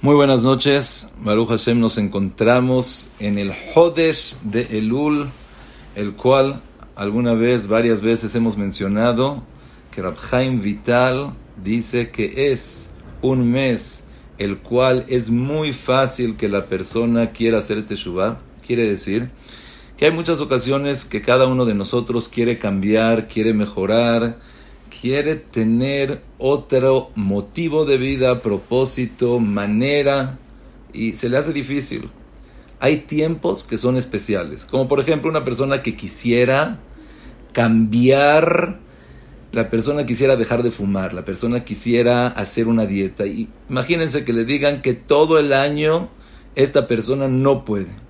Muy buenas noches, Baruch Hashem. Nos encontramos en el Hodesh de Elul, el cual alguna vez, varias veces hemos mencionado que Rabhaim Vital dice que es un mes el cual es muy fácil que la persona quiera hacer Teshuvah. Quiere decir que hay muchas ocasiones que cada uno de nosotros quiere cambiar, quiere mejorar, quiere tener otro motivo de vida, propósito, manera, y se le hace difícil. Hay tiempos que son especiales, como por ejemplo una persona que quisiera cambiar, la persona quisiera dejar de fumar, la persona quisiera hacer una dieta. Y imagínense que le digan que todo el año esta persona no puede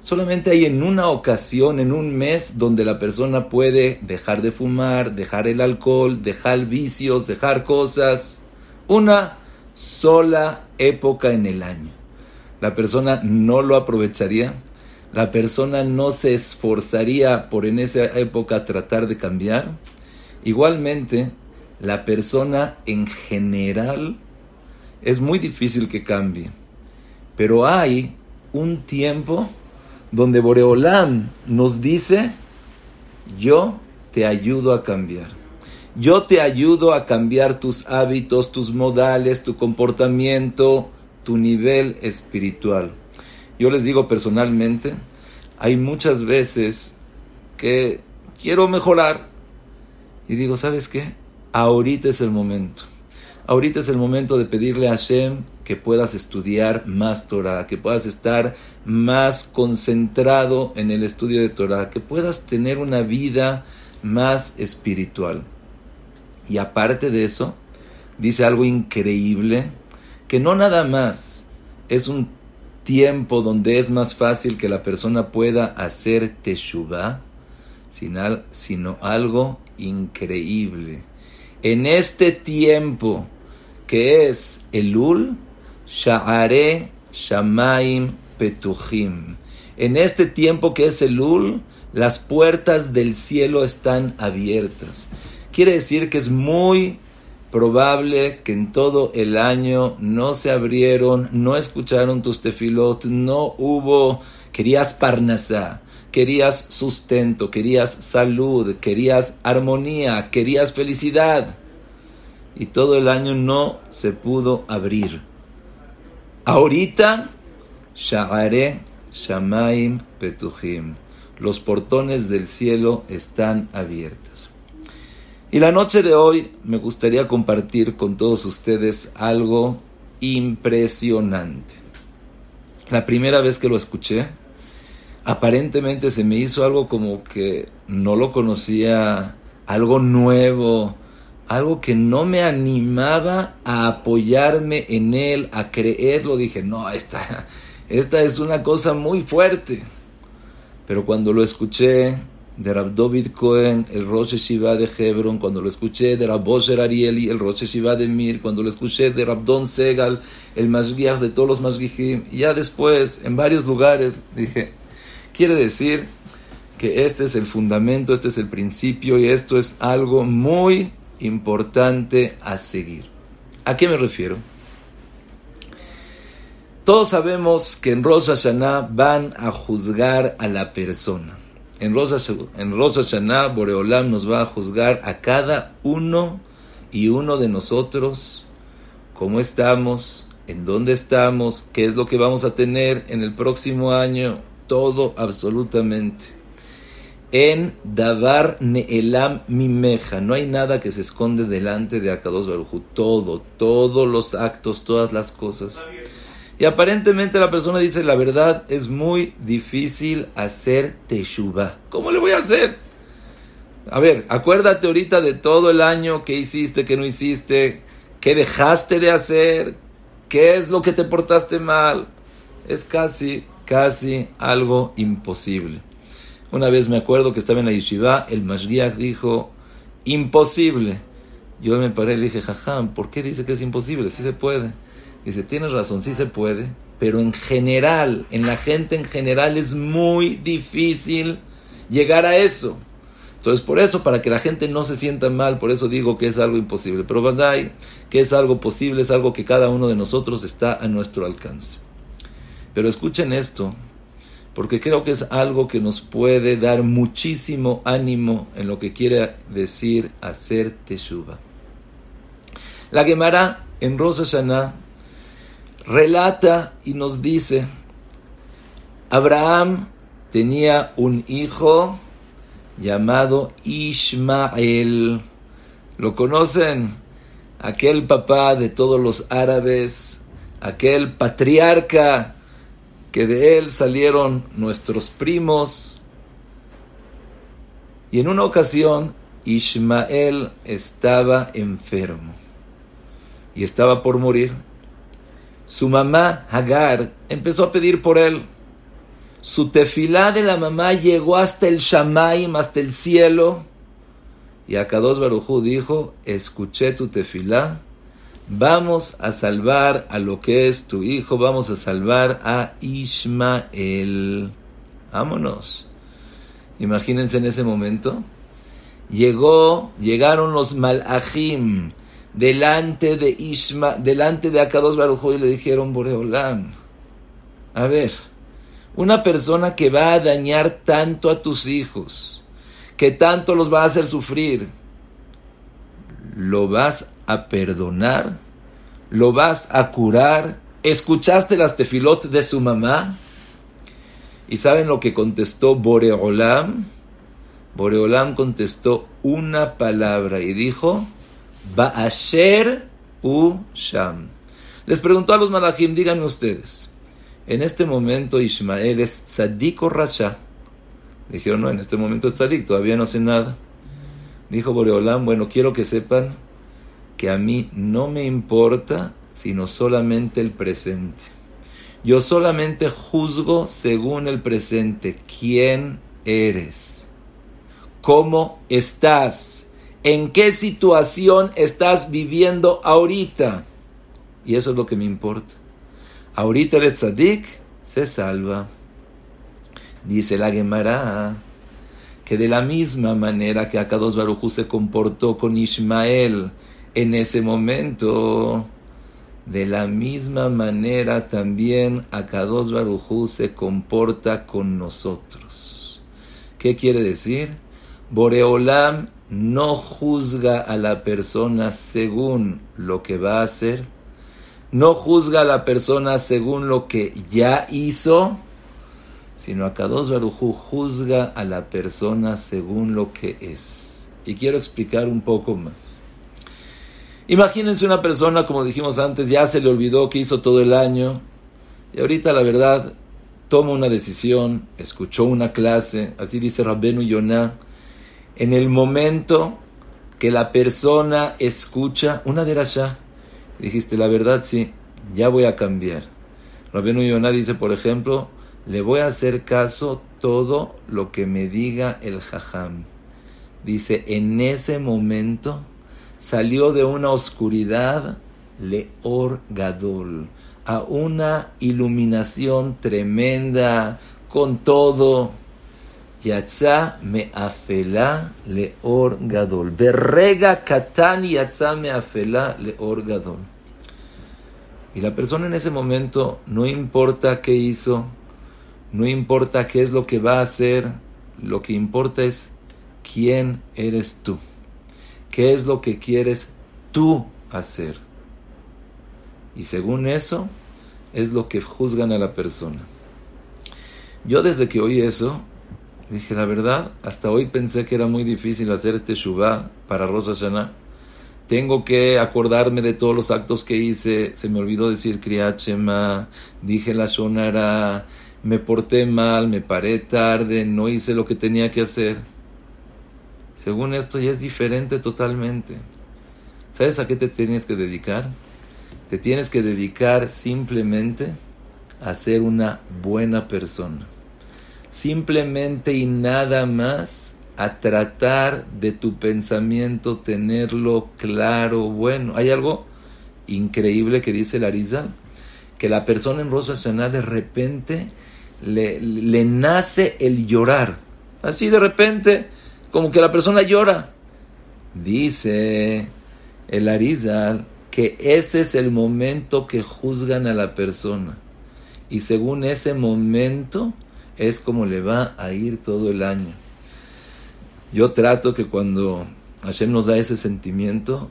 Solamente hay en una ocasión, en un mes, donde la persona puede dejar de fumar, dejar el alcohol, dejar vicios, dejar cosas. Una sola época en el año. La persona no lo aprovecharía. La persona no se esforzaría por en esa época tratar de cambiar. Igualmente, la persona en general es muy difícil que cambie. Pero hay un tiempo donde Boreolam nos dice, yo te ayudo a cambiar. Yo te ayudo a cambiar tus hábitos, tus modales, tu comportamiento, tu nivel espiritual. Yo les digo personalmente, hay muchas veces que quiero mejorar y digo, ¿sabes qué? Ahorita es el momento. Ahorita es el momento de pedirle a Hashem que puedas estudiar más Torah, que puedas estar más concentrado en el estudio de Torah, que puedas tener una vida más espiritual. Y aparte de eso, dice algo increíble, que no nada más es un tiempo donde es más fácil que la persona pueda hacer teshuvah, sino, sino algo increíble. En este tiempo que es Elul, Sha'are Shamaim Petuchim. En este tiempo que es Elul, las puertas del cielo están abiertas. Quiere decir que es muy probable que en todo el año no se abrieron, no escucharon tus tefilot, no hubo, querías parnasá, querías sustento, querías salud, querías armonía, querías felicidad. Y todo el año no se pudo abrir. Ahorita, Sha'are Shamaim Petuhim. Los portones del cielo están abiertos. Y la noche de hoy me gustaría compartir con todos ustedes algo impresionante. La primera vez que lo escuché, aparentemente se me hizo algo como que no lo conocía, algo nuevo, algo que no me animaba a apoyarme en él, a creerlo. Dije, no, esta, esta es una cosa muy fuerte. Pero cuando lo escuché de Rab David Cohen, el Rosh Shiva de Hebron, cuando lo escuché de Rab Bosher Arieli, el Rosh Shiva de Mir, cuando lo escuché de Rabdon Segal, el Mashgiach de todos los Mashgichim, ya después, en varios lugares, dije, quiere decir que este es el fundamento, este es el principio y esto es algo muy importante a seguir. ¿A qué me refiero? Todos sabemos que en Rosh Hashanah van a juzgar a la persona. En Rosh, en Rosh Hashanah, Boreolam nos va a juzgar a cada uno y uno de nosotros, cómo estamos, en dónde estamos, qué es lo que vamos a tener en el próximo año, todo absolutamente en Davar Neelam Mimeja. No hay nada que se esconde delante de Akados Baruju. Todo, todos los actos, todas las cosas. Y aparentemente la persona dice, la verdad es muy difícil hacer Teshuvah. ¿Cómo le voy a hacer? A ver, acuérdate ahorita de todo el año que hiciste, que no hiciste, qué dejaste de hacer, qué es lo que te portaste mal. Es casi, casi algo imposible. Una vez me acuerdo que estaba en la yeshiva, el Mashgiach dijo, imposible. Yo me paré y le dije, jajam, ¿por qué dice que es imposible? Sí se puede. Dice, tienes razón, sí se puede, pero en general, en la gente en general es muy difícil llegar a eso. Entonces, por eso, para que la gente no se sienta mal, por eso digo que es algo imposible. Pero Bandai, que es algo posible, es algo que cada uno de nosotros está a nuestro alcance. Pero escuchen esto, porque creo que es algo que nos puede dar muchísimo ánimo en lo que quiere decir hacer Teshuva. La Gemara en Rosa Hashanah relata y nos dice, Abraham tenía un hijo llamado Ishmael. ¿Lo conocen? Aquel papá de todos los árabes, aquel patriarca que de él salieron nuestros primos. Y en una ocasión Ishmael estaba enfermo y estaba por morir. Su mamá Hagar empezó a pedir por él. Su tefilá de la mamá llegó hasta el Shamaim, hasta el cielo. Y Akados Barujú dijo, escuché tu tefilá, vamos a salvar a lo que es tu hijo, vamos a salvar a Ismael. Vámonos. Imagínense en ese momento. Llegó, llegaron los malachim delante de Isma, delante de Akados Barujú y le dijeron, Boreolam, a ver, una persona que va a dañar tanto a tus hijos, que tanto los va a hacer sufrir, ¿lo vas a perdonar? ¿Lo vas a curar? ¿Escuchaste las tefilot de su mamá? ¿Y saben lo que contestó Boreolam? Boreolam contestó una palabra y dijo, Ba'asher u Sham. Les preguntó a los malachim, díganme ustedes, en este momento Ismael es tzadik o rasha. Dijeron, no, en este momento es tzadik, todavía no sé nada. Dijo Boreolam, bueno, quiero que sepan que a mí no me importa sino solamente el presente. Yo solamente juzgo según el presente quién eres, cómo estás, en qué situación estás viviendo ahorita. Y eso es lo que me importa. Ahorita el tzadik se salva. Dice la Gemara que de la misma manera que Akados Barujú se comportó con Ismael en ese momento, de la misma manera también Akados Barujú se comporta con nosotros. ¿Qué quiere decir? Boreolam no juzga a la persona según lo que va a hacer, no juzga a la persona según lo que ya hizo, sino a Kadosh Barujú juzga a la persona según lo que es. Y quiero explicar un poco más. Imagínense una persona, como dijimos antes, ya se le olvidó que hizo todo el año y ahorita la verdad toma una decisión, escuchó una clase, así dice Rabbenu Yonah, en el momento que la persona escucha una derashá, Dijiste, la verdad sí, ya voy a cambiar. Rabenu Yonah dice, por ejemplo, le voy a hacer caso todo lo que me diga el jajam. Dice, en ese momento salió de una oscuridad leor gadol a una iluminación tremenda con todo. Yatza me afela leor gadol. Berrega katan yatza me afela leor gadol. Y la persona en ese momento, no importa qué hizo, no importa qué es lo que va a hacer, lo que importa es quién eres tú. ¿Qué es lo que quieres tú hacer? Y según eso, es lo que juzgan a la persona. Yo desde que oí eso, dije, la verdad, hasta hoy pensé que era muy difícil hacer Teshuvah para Rosa Hashanah tengo que acordarme de todos los actos que hice, se me olvidó decir Kriachema, dije la Shonara, me porté mal, me paré tarde, no hice lo que tenía que hacer. Según esto ya es diferente totalmente. ¿Sabes a qué te tienes que dedicar? Te tienes que dedicar simplemente a ser una buena persona. Simplemente y nada más a tratar de tu pensamiento tenerlo claro, bueno. Hay algo increíble que dice Larizal, que la persona en Rosa Hashanah de repente le, le nace el llorar. Así de repente como que la persona llora. Dice el Arizal que ese es el momento que juzgan a la persona. Y según ese momento es como le va a ir todo el año. Yo trato que cuando Hashem nos da ese sentimiento,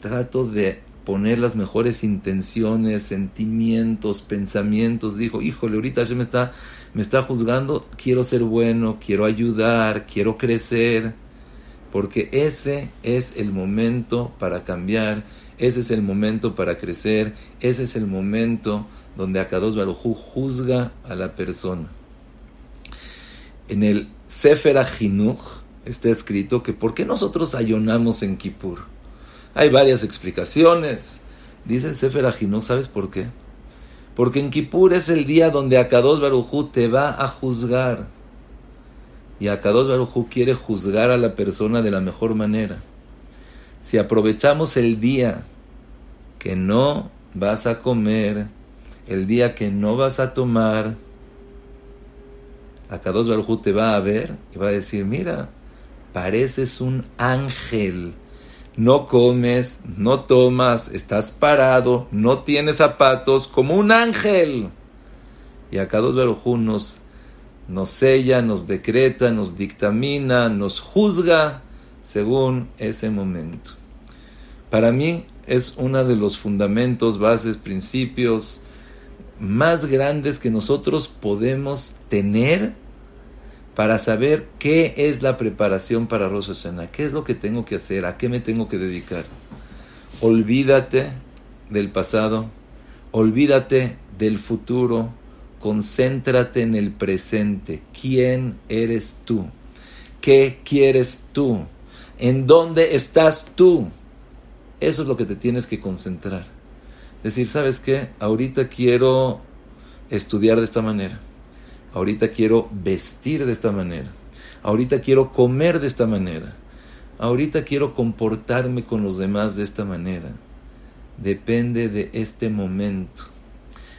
trato de poner las mejores intenciones, sentimientos, pensamientos. Dijo, híjole, ahorita Hashem está, me está juzgando, quiero ser bueno, quiero ayudar, quiero crecer, porque ese es el momento para cambiar, ese es el momento para crecer, ese es el momento donde Akados Barujú juzga a la persona. En el Sefer Ajinuch está escrito que ¿por qué nosotros ayunamos en Kippur? Hay varias explicaciones. Dice el Sefer Ajinuch, ¿sabes por qué? Porque en Kippur es el día donde Akados Barujú te va a juzgar. Y Akados Barujú quiere juzgar a la persona de la mejor manera. Si aprovechamos el día que no vas a comer, el día que no vas a tomar, Akados Barujú te va a ver y va a decir, mira, pareces un ángel. No comes, no tomas, estás parado, no tienes zapatos, como un ángel. Y Akados Barujú nos, nos sella, nos decreta, nos dictamina, nos juzga según ese momento. Para mí es uno de los fundamentos, bases, principios más grandes que nosotros podemos tener para saber qué es la preparación para Rosh Hashanah, qué es lo que tengo que hacer, a qué me tengo que dedicar. Olvídate del pasado, olvídate del futuro, concéntrate en el presente. ¿Quién eres tú? ¿Qué quieres tú? ¿En dónde estás tú? Eso es lo que te tienes que concentrar. Decir, ¿sabes qué? Ahorita quiero estudiar de esta manera. Ahorita quiero vestir de esta manera. Ahorita quiero comer de esta manera. Ahorita quiero comportarme con los demás de esta manera. Depende de este momento.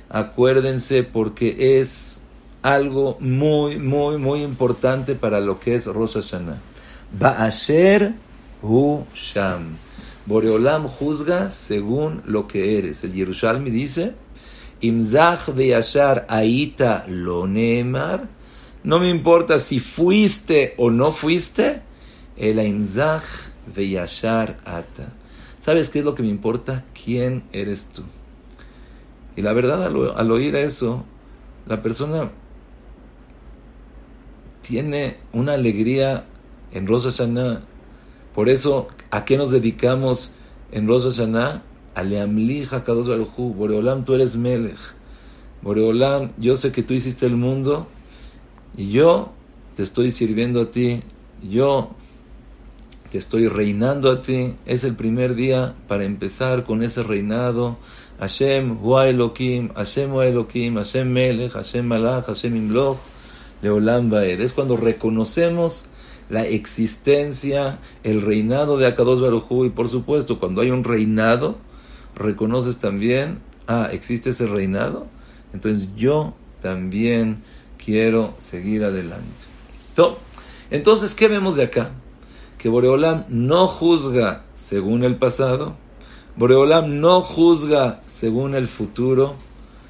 Acuérdense porque es algo muy, muy, muy importante para lo que es Rosh Hashanah. Ba'asher hu sham. Boreolam juzga según lo que eres. El Yerushalmi dice, Imzach yashar aita lo neemar. No me importa si fuiste o no fuiste. El imzach yashar ata. ¿Sabes qué es lo que me importa? ¿Quién eres tú? Y la verdad, al, oír eso, la persona tiene una alegría en Rosa Hashanah. Por eso ¿A qué nos dedicamos en Rosh Hashanah? Aleamli Hakadosh Baruchu. Boreolam, tú eres Melech. Boreolam, yo sé que tú hiciste el mundo y yo te estoy sirviendo a ti. Yo te estoy reinando a ti. Es el primer día para empezar con ese reinado. Hashem, Hua Elohim, Hashem Hua Elohim, Hashem Melech, Hashem Malach, Hashem Imloch, Leolam Baed. Es cuando reconocemos la existencia, el reinado de Akados Barujú. Y por supuesto, cuando hay un reinado, reconoces también, ah, existe ese reinado. Entonces yo también quiero seguir adelante. Entonces, ¿qué vemos de acá? Que Boreolam no juzga según el pasado, Boreolam no juzga según el futuro,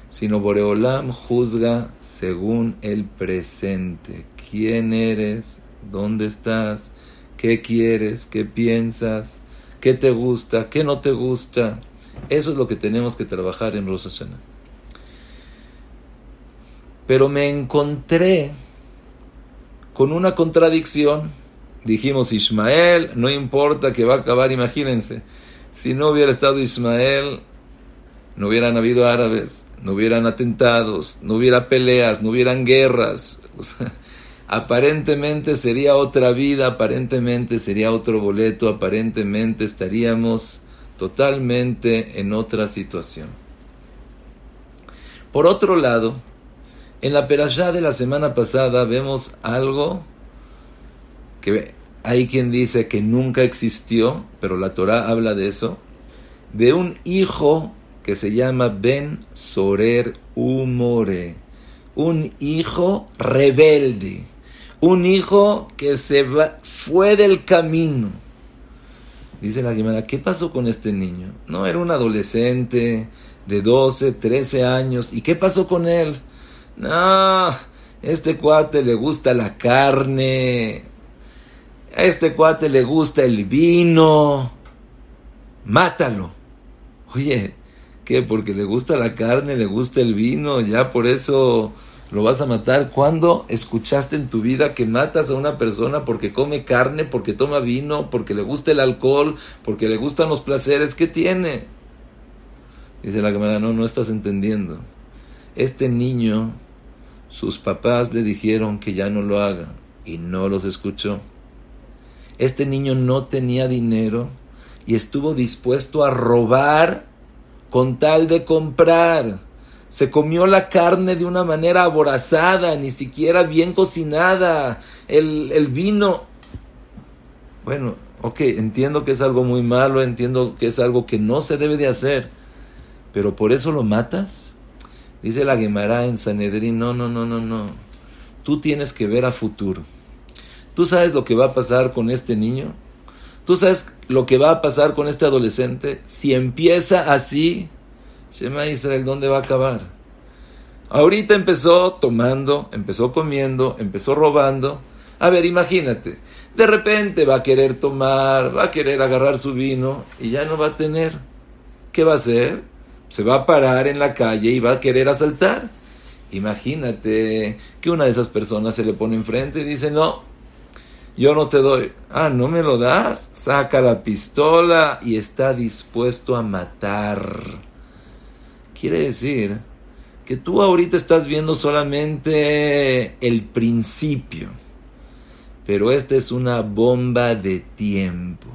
sino Boreolam juzga según el presente. ¿Quién eres? dónde estás, qué quieres, qué piensas, qué te gusta, qué no te gusta. Eso es lo que tenemos que trabajar en Rosh. Pero me encontré con una contradicción. Dijimos Ismael, no importa que va a acabar, imagínense. Si no hubiera estado Ismael, no hubieran habido árabes, no hubieran atentados, no hubiera peleas, no hubieran guerras. aparentemente sería otra vida, aparentemente sería otro boleto, aparentemente estaríamos totalmente en otra situación. Por otro lado, en la perashá de la semana pasada vemos algo que hay quien dice que nunca existió, pero la Torah habla de eso, de un hijo que se llama Ben Sorer Humore, un hijo rebelde Un hijo que se fue del camino. Dice la Guimara, ¿qué pasó con este niño? No, era un adolescente de 12, 13 años. ¿Y qué pasó con él? No, este cuate le gusta la carne. A este cuate le gusta el vino. Mátalo. Oye, ¿qué? Porque le gusta la carne, le gusta el vino, ya por eso lo vas a matar. ¿Cuándo escuchaste en tu vida que matas a una persona porque come carne, porque toma vino, porque le gusta el alcohol, porque le gustan los placeres? ¿Qué tiene? Dice la cámara, no, no estás entendiendo. Este niño, sus papás le dijeron que ya no lo haga y no los escuchó. Este niño no tenía dinero y estuvo dispuesto a robar con tal de comprar. Se comió la carne de una manera aborazada, ni siquiera bien cocinada. El, el vino. Bueno, ok, entiendo que es algo muy malo, entiendo que es algo que no se debe de hacer, pero por eso lo matas. Dice la Gemara en Sanedrín, no, no, no, no, no. Tú tienes que ver a futuro. ¿Tú sabes lo que va a pasar con este niño? ¿Tú sabes lo que va a pasar con este adolescente? Si empieza así, Shema Israel, ¿dónde va a acabar? Ahorita empezó tomando, empezó comiendo, empezó robando. A ver, imagínate, de repente va a querer tomar, va a querer agarrar su vino y ya no va a tener. ¿Qué va a hacer? Se va a parar en la calle y va a querer asaltar. Imagínate que una de esas personas se le pone enfrente y dice, no, yo no te doy. Ah, no me lo das. Saca la pistola y está dispuesto a matar. Quiere decir que tú ahorita estás viendo solamente el principio. Pero esta es una bomba de tiempo.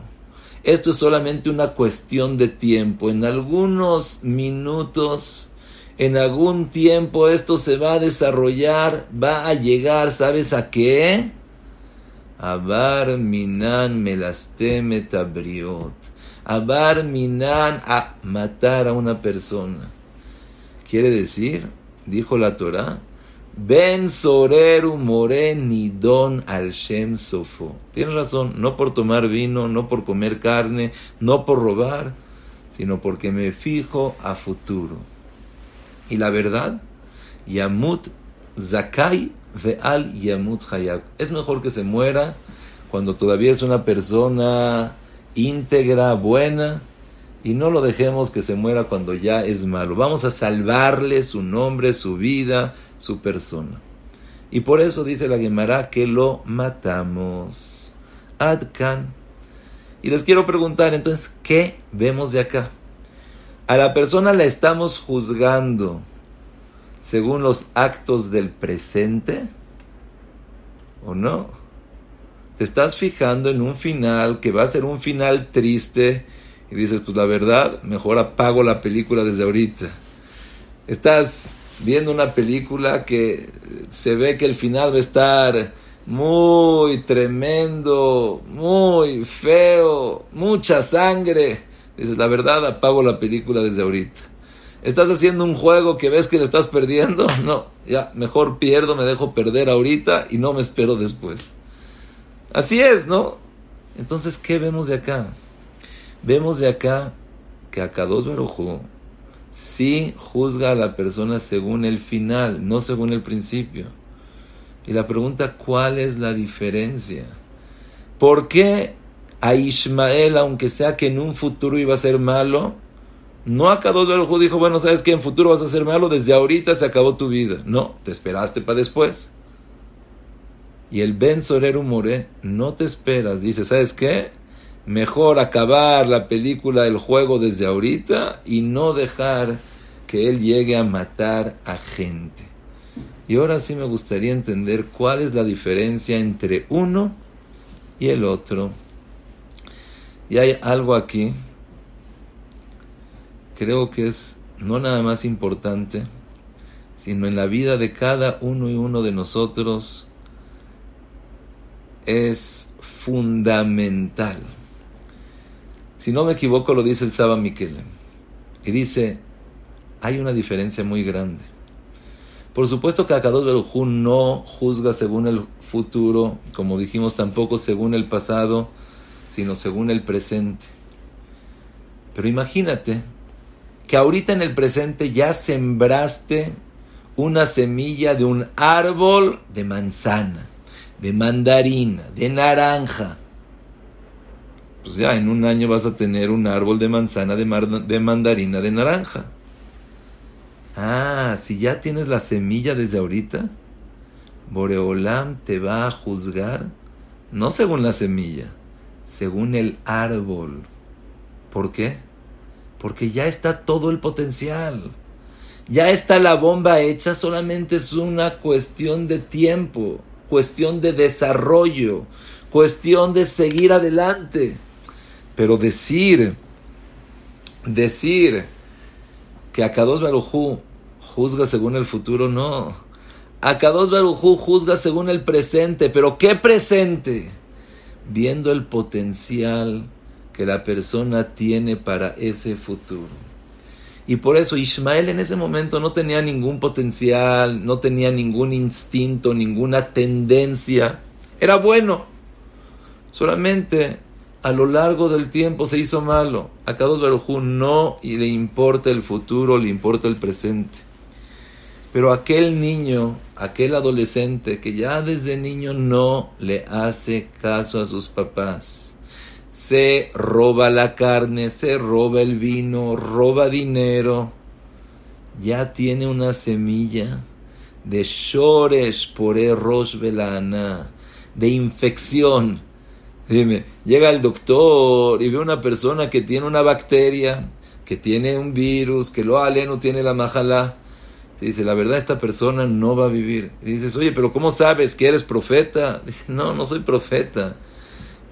Esto es solamente una cuestión de tiempo. En algunos minutos, en algún tiempo esto se va a desarrollar, va a llegar, ¿sabes a qué? Abar minan melasteme tabriot. Abar minan a matar a una persona. Quiere decir, dijo la Torah, Ben soreru more don al shem sofo. Tienes razón, no por tomar vino, no por comer carne, no por robar, sino porque me fijo a futuro. Y la verdad, Yamut Zakai Ve'al Yamut Hayab. Es mejor que se muera cuando todavía es una persona íntegra, buena, y no lo dejemos que se muera cuando ya es malo. Vamos a salvarle su nombre, su vida, su persona. Y por eso dice la Gemara que lo matamos. Adkan. Y les quiero preguntar entonces, ¿qué vemos de acá? A la persona la estamos juzgando según los actos del presente? ¿O no? Te estás fijando en un final que va a ser un final triste y dices, pues la verdad, mejor apago la película desde ahorita. Estás viendo una película que se ve que el final va a estar muy tremendo, muy feo, mucha sangre. Dices, la verdad, apago la película desde ahorita. ¿Estás haciendo un juego que ves que le estás perdiendo? No, ya, mejor pierdo, me dejo perder ahorita y no me espero después. Así es, ¿no? Entonces, ¿qué vemos de acá? Vemos de acá que Akados Barujú sí juzga a la persona según el final, no según el principio. Y la pregunta, ¿cuál es la diferencia? ¿Por qué a Ismael, aunque sea que en un futuro iba a ser malo, no acá dos Baruj dijo, bueno, sabes que en futuro vas a hacer malo, desde ahorita se acabó tu vida. No, te esperaste para después. Y el Ben Soreru More, no te esperas. Dice, ¿sabes qué? Mejor acabar la película, el juego desde ahorita y no dejar que él llegue a matar a gente. Y ahora sí me gustaría entender cuál es la diferencia entre uno y el otro. Y hay algo aquí creo que es no nada más importante, sino en la vida de cada uno y uno de nosotros es fundamental. Si no me equivoco, lo dice el Saba Miquel. Y dice, hay una diferencia muy grande. Por supuesto que Akadosh Baruj no juzga según el futuro, como dijimos, tampoco según el pasado, sino según el presente. Pero imagínate que ahorita en el presente ya sembraste una semilla de un árbol de manzana, de mandarina, de naranja. Pues ya en un año vas a tener un árbol de manzana, de, mandarina, de naranja. Ah, si ya tienes la semilla desde ahorita, Boreolam te va a juzgar no según la semilla, según el árbol. ¿Por qué? Porque ya está todo el potencial. Ya está la bomba hecha, solamente es una cuestión de tiempo, cuestión de desarrollo, cuestión de seguir adelante. Pero decir, decir, que Akados Barujú juzga según el futuro, no. Akados Barujú juzga según el presente, pero ¿qué presente? Viendo el potencial que la persona tiene para ese futuro. Y por eso Ismael en ese momento no tenía ningún potencial, no tenía ningún instinto, ninguna tendencia. Era bueno. Solamente a lo largo del tiempo se hizo malo. A Kadosh Barujú no le importa el futuro, le importa el presente. Pero aquel niño, aquel adolescente que ya desde niño no le hace caso a sus papás, se roba la carne, se roba el vino, roba dinero, ya tiene una semilla de shores por rosh de infección Dime, llega el doctor y ve una persona que tiene una bacteria, que tiene un virus, que lo no tiene la majala. Te dice, la verdad, esta persona no va a vivir. Y dices, oye, pero ¿cómo sabes que eres profeta? Dice, no, no soy profeta.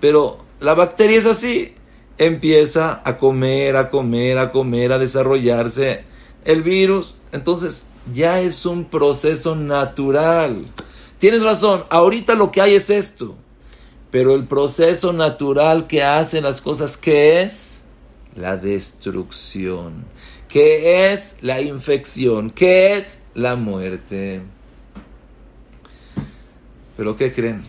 Pero la bacteria es así. Empieza a comer, a comer, a comer, a desarrollarse el virus. Entonces, ya es un proceso natural. Tienes razón, ahorita lo que hay es esto. Pero el proceso natural que hacen las cosas, ¿qué es? La destrucción. ¿Qué es la infección? ¿Qué es la muerte? Pero ¿qué creen?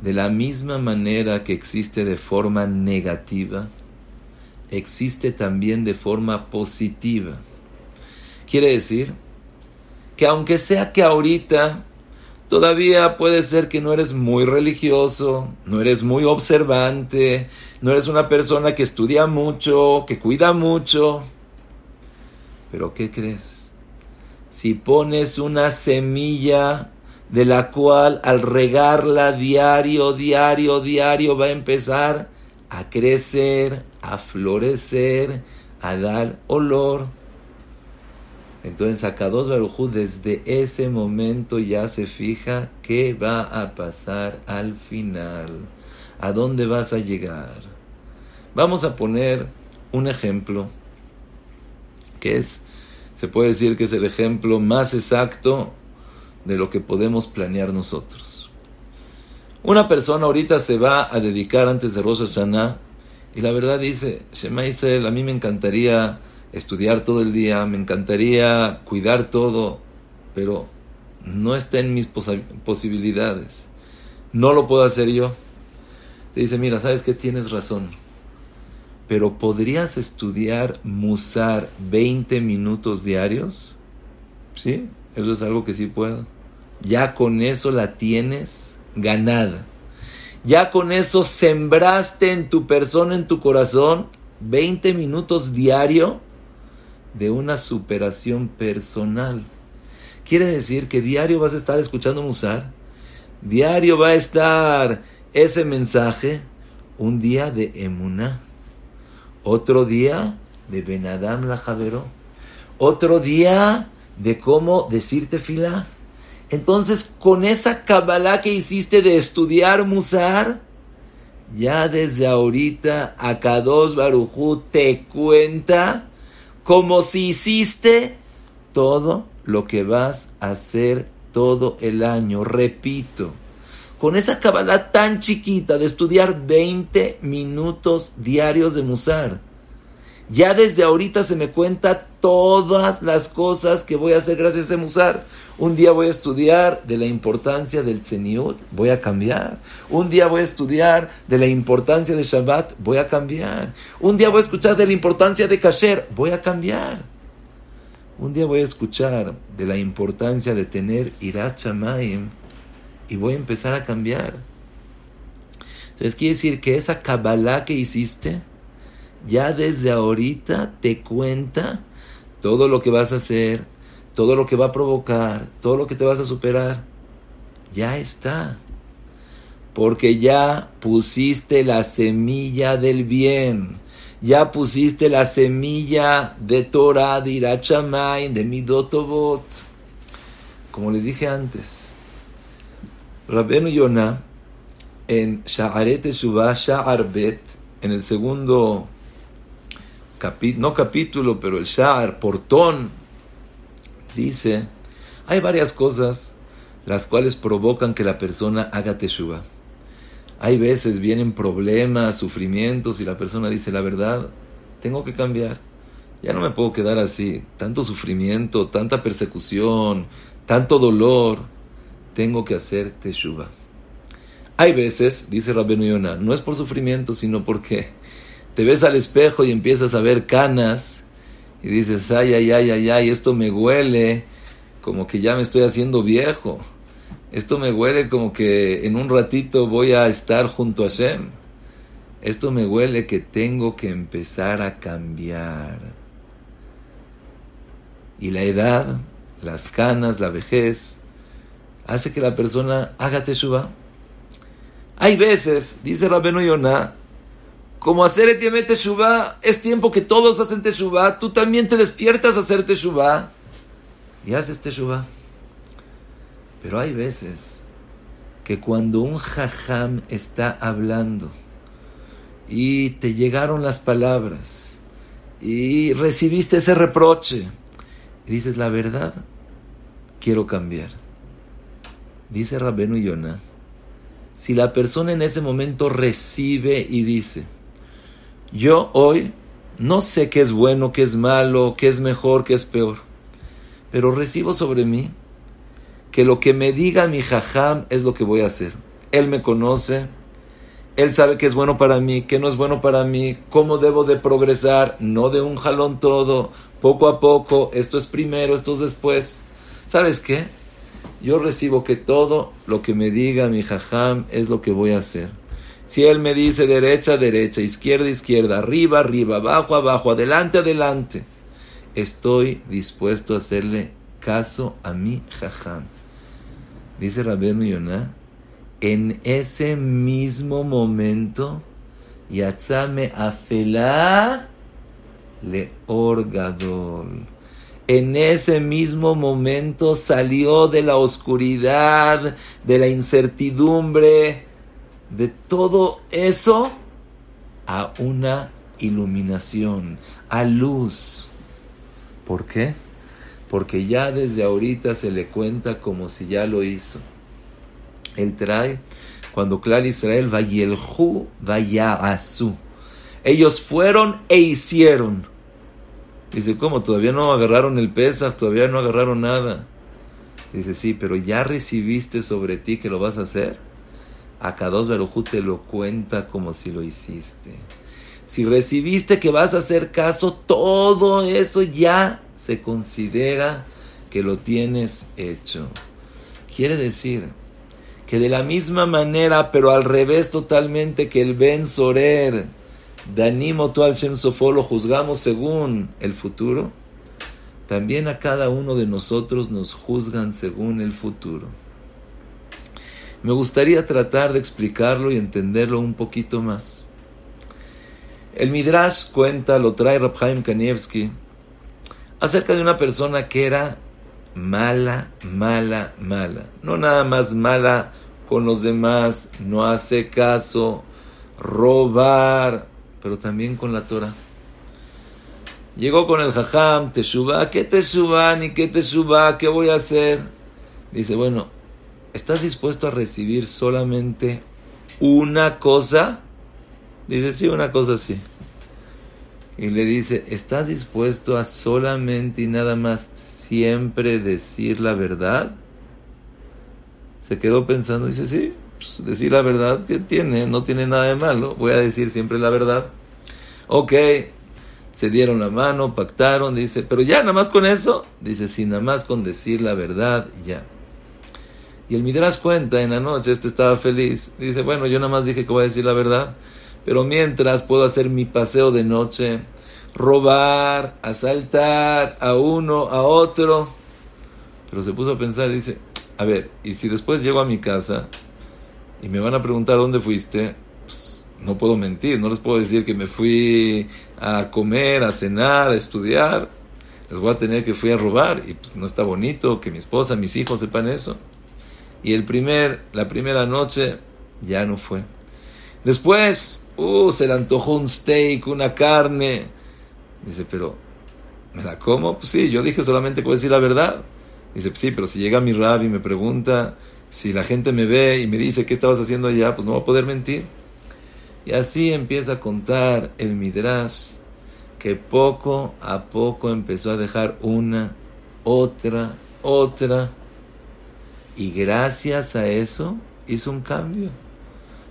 De la misma manera que existe de forma negativa, existe también de forma positiva. Quiere decir que aunque sea que ahorita Todavía puede ser que no eres muy religioso, no eres muy observante, no eres una persona que estudia mucho, que cuida mucho. Pero ¿qué crees? Si pones una semilla de la cual al regarla diario, diario, diario va a empezar a crecer, a florecer, a dar olor, entonces Akados Barujú desde ese momento ya se fija qué va a pasar al final, a dónde vas a llegar. Vamos a poner un ejemplo que es, se puede decir que es el ejemplo más exacto de lo que podemos planear nosotros. Una persona ahorita se va a dedicar antes de Rosh Hashanah y la verdad dice, Shema Israel, a mí me encantaría estudiar todo el día, me encantaría cuidar todo, pero no está en mis posibilidades. No lo puedo hacer yo. Te dice, mira, sabes que tienes razón, pero ¿podrías estudiar Musar 20 minutos diarios? Sí, eso es algo que sí puedo. Ya con eso la tienes ganada. Ya con eso sembraste en tu persona, en tu corazón, 20 minutos diario de una superación personal. Quiere decir que diario vas a estar escuchando Musar, diario va a estar ese mensaje, un día de Emuná, otro día de Benadam la Javero, otro día de cómo decirte fila. Entonces, con esa Kabbalah que hiciste de estudiar Musar, ya desde ahorita Akados Barujú te cuenta como si hiciste todo lo que vas a hacer todo el año. Repito, con esa cabalá tan chiquita de estudiar 20 minutos diarios de Musar, ya desde ahorita se me cuenta todas las cosas que voy a hacer gracias a musar. Un día voy a estudiar de la importancia del tzeniut, voy a cambiar. Un día voy a estudiar de la importancia de Shabbat, voy a cambiar. Un día voy a escuchar de la importancia de Kasher, voy a cambiar. Un día voy a escuchar de la importancia de tener Irat y voy a empezar a cambiar. Entonces quiere decir que esa Kabbalah que hiciste, ya desde ahorita te cuenta todo lo que vas a hacer, todo lo que va a provocar, todo lo que te vas a superar. Ya está. Porque ya pusiste la semilla del bien. Ya pusiste la semilla de Torah, de Irachamay, de Midotobot. Como les dije antes, Rabenu Yonah en Sha'aret Teshuvah, Sha'arbet, en el segundo no capítulo, pero el Sha'ar, portón, dice, hay varias cosas las cuales provocan que la persona haga Teshuvah. Hay veces vienen problemas, sufrimientos y la persona dice, la verdad, tengo que cambiar. Ya no me puedo quedar así. Tanto sufrimiento, tanta persecución, tanto dolor. Tengo que hacer Teshuvah. Hay veces, dice Rabenu Yonah, no es por sufrimiento, sino porque te ves al espejo y empiezas a ver canas y dices, ay, ay, ay, ay, ay, esto me huele como que ya me estoy haciendo viejo. Esto me huele como que en un ratito voy a estar junto a Shem. Esto me huele que tengo que empezar a cambiar. Y la edad, las canas, la vejez, hace que la persona haga teshuva. Hay veces, dice Rabenu Yonah, como hacer Etieme Teshuvah, es tiempo que todos hacen Teshuvah, tú también te despiertas a hacer Teshuvah y haces Teshuvah. Pero hay veces que cuando un jajam está hablando y te llegaron las palabras y recibiste ese reproche y dices la verdad, quiero cambiar. Dice Rabenu Yonah si la persona en ese momento recibe y dice, yo hoy no sé qué es bueno, qué es malo, qué es mejor, qué es peor, pero recibo sobre mí que lo que me diga mi jajam es lo que voy a hacer. Él me conoce, él sabe qué es bueno para mí, qué no es bueno para mí, cómo debo de progresar, no de un jalón todo, poco a poco, esto es primero, esto es después. ¿Sabes qué? yo recibo que todo lo que me diga mi jajam es lo que voy a hacer. Si él me dice derecha, derecha, izquierda, izquierda, arriba, arriba, abajo, abajo, adelante, adelante, estoy dispuesto a hacerle caso a mi jajam. Dice Rabenu Yonah, en ese mismo momento, Yatzame afela le orgadol en ese mismo momento salió de la oscuridad, de la incertidumbre, de todo eso a una iluminación, a luz. ¿Por qué? Porque ya desde ahorita se le cuenta como si ya lo hizo. Él trae, cuando Clar Israel, Vayelhu, Vayasu. Ellos fueron e hicieron. Dice, ¿cómo? Todavía no agarraron el Pesach, todavía no agarraron nada. Dice, sí, pero ya recibiste sobre ti que lo vas a hacer. A Kadosh Barujú te lo cuenta como si lo hiciste. Si recibiste que vas a hacer caso, todo eso ya se considera que lo tienes hecho. Quiere decir que de la misma manera, pero al revés totalmente que el Ben Sorer, Danimo tu al Shem lo juzgamos según el futuro, también a cada uno de nosotros nos juzgan según el futuro. Me gustaría tratar de explicarlo y entenderlo un poquito más. El Midrash cuenta, lo trae Rabhaim Kanievski, acerca de una persona que era mala, mala, mala. No nada más mala con los demás, no hace caso, robar, pero también con la Torah. Llegó con el jajam, Teshuvah, ¿qué Teshuvah? Ni qué Teshuvah, ¿qué voy a hacer? Dice, bueno, ¿estás dispuesto a recibir solamente una cosa? Dice, sí, una cosa sí. y le dice, ¿estás dispuesto a solamente y nada más siempre decir la verdad? Se quedó pensando, dice, sí, pues, decir la verdad, ¿qué tiene? No tiene nada de malo, voy a decir siempre la verdad. Ok, se dieron la mano, pactaron, dice, pero ya nada más con eso, dice, sí, nada más con decir la verdad, ya. Y el Midrash cuenta, en la noche este estaba feliz, dice, bueno, yo nada más dije que voy a decir la verdad, pero mientras puedo hacer mi paseo de noche, robar, asaltar a uno, a otro. Pero se puso a pensar, dice, a ver, y si después llego a mi casa y me van a preguntar dónde fuiste, pues, no puedo mentir, no les puedo decir que me fui a comer, a cenar, a estudiar. Les voy a tener que fui a robar y pues no está bonito que mi esposa, mis hijos sepan eso. Y el primer, la primera noche ya no fue. Después Uh, se le antojó un steak, una carne. Dice, pero, ¿me la como? Pues sí, yo dije solamente que voy a decir la verdad. Dice, pues sí, pero si llega mi rabbi y me pregunta, si la gente me ve y me dice, ¿qué estabas haciendo allá? Pues no voy a poder mentir. Y así empieza a contar el Midrash, que poco a poco empezó a dejar una, otra, otra. Y gracias a eso hizo un cambio.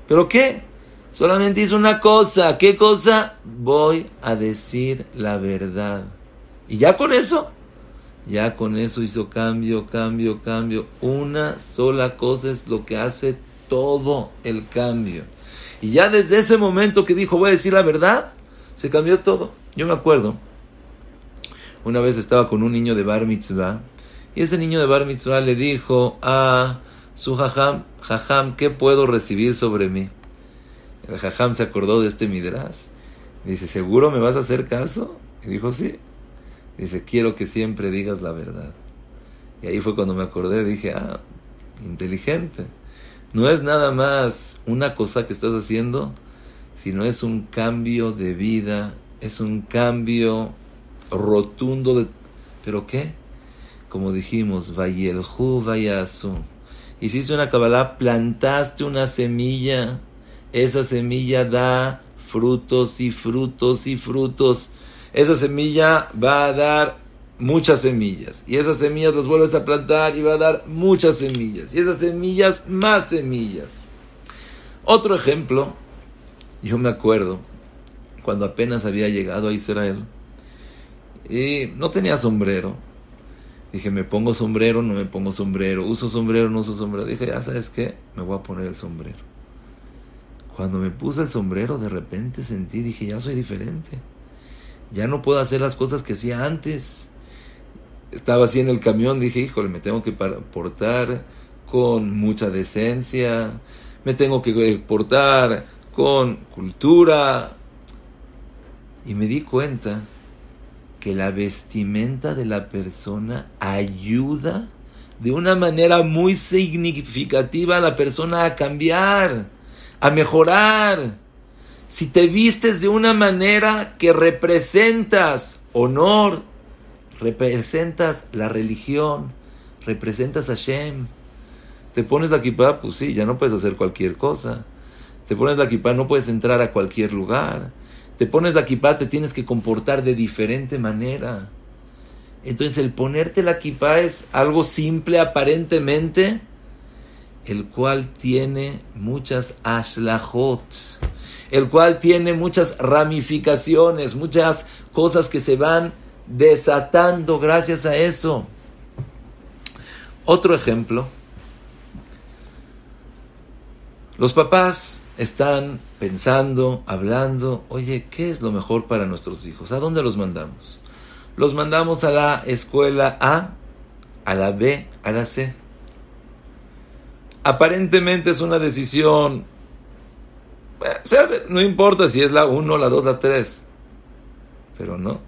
¿Pero qué? Solamente hizo una cosa. ¿Qué cosa? Voy a decir la verdad. Y ya con eso, ya con eso hizo cambio, cambio, cambio. Una sola cosa es lo que hace todo el cambio. Y ya desde ese momento que dijo voy a decir la verdad, se cambió todo. Yo me acuerdo, una vez estaba con un niño de bar mitzvah y ese niño de bar mitzvah le dijo a su jajam, jajam, ¿qué puedo recibir sobre mí? El jajam se acordó de este midrash. Dice, ¿seguro me vas a hacer caso? Y dijo, sí. Dice, quiero que siempre digas la verdad. Y ahí fue cuando me acordé, dije, ah, inteligente. No es nada más una cosa que estás haciendo, sino es un cambio de vida, es un cambio rotundo de... ¿Pero qué? Como dijimos, Vayelhu Vayasu. Hiciste una Kabbalah, plantaste una semilla esa semilla da frutos y frutos y frutos. Esa semilla va a dar muchas semillas. Y esas semillas las vuelves a plantar y va a dar muchas semillas. Y esas semillas más semillas. Otro ejemplo, yo me acuerdo cuando apenas había llegado a Israel y no tenía sombrero. Dije, me pongo sombrero, no me pongo sombrero, uso sombrero, no uso sombrero. Dije, ya sabes qué, me voy a poner el sombrero. Cuando me puse el sombrero, de repente sentí, dije, ya soy diferente. Ya no puedo hacer las cosas que hacía antes. Estaba así en el camión, dije, híjole, me tengo que portar con mucha decencia, me tengo que portar con cultura. Y me di cuenta que la vestimenta de la persona ayuda de una manera muy significativa a la persona a cambiar a mejorar. Si te vistes de una manera que representas honor, representas la religión, representas a Shem, te pones la kippah, pues sí, ya no puedes hacer cualquier cosa. Te pones la kippah, no puedes entrar a cualquier lugar. Te pones la kippah, te tienes que comportar de diferente manera. Entonces el ponerte la kippah es algo simple aparentemente, el cual tiene muchas ashlahot, el cual tiene muchas ramificaciones, muchas cosas que se van desatando gracias a eso. Otro ejemplo, los papás están pensando, hablando, oye, ¿qué es lo mejor para nuestros hijos? ¿A dónde los mandamos? Los mandamos a la escuela A, a la B, a la C. Aparentemente es una decisión, no importa si es la 1, la 2, la 3, pero no,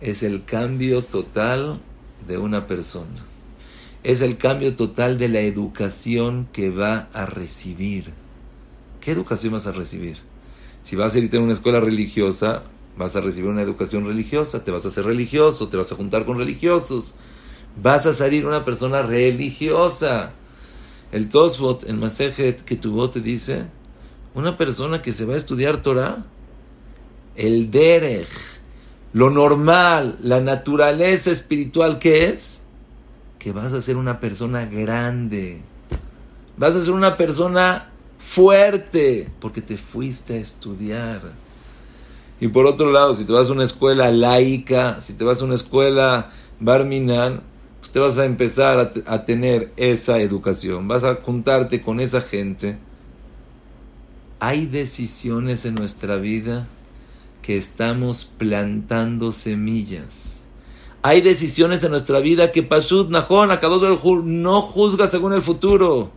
es el cambio total de una persona. Es el cambio total de la educación que va a recibir. ¿Qué educación vas a recibir? Si vas a ir a una escuela religiosa, vas a recibir una educación religiosa, te vas a hacer religioso, te vas a juntar con religiosos, vas a salir una persona religiosa. El Tosfot en Masejet te dice, una persona que se va a estudiar Torah el derech, lo normal, la naturaleza espiritual que es, que vas a ser una persona grande, vas a ser una persona fuerte, porque te fuiste a estudiar. Y por otro lado, si te vas a una escuela laica, si te vas a una escuela barminan, pues te vas a empezar a, tener esa educación, vas a juntarte con esa gente. Hay decisiones en nuestra vida que estamos plantando semillas. Hay decisiones en nuestra vida que Pashut Nahon, Akadosh no juzga según el futuro.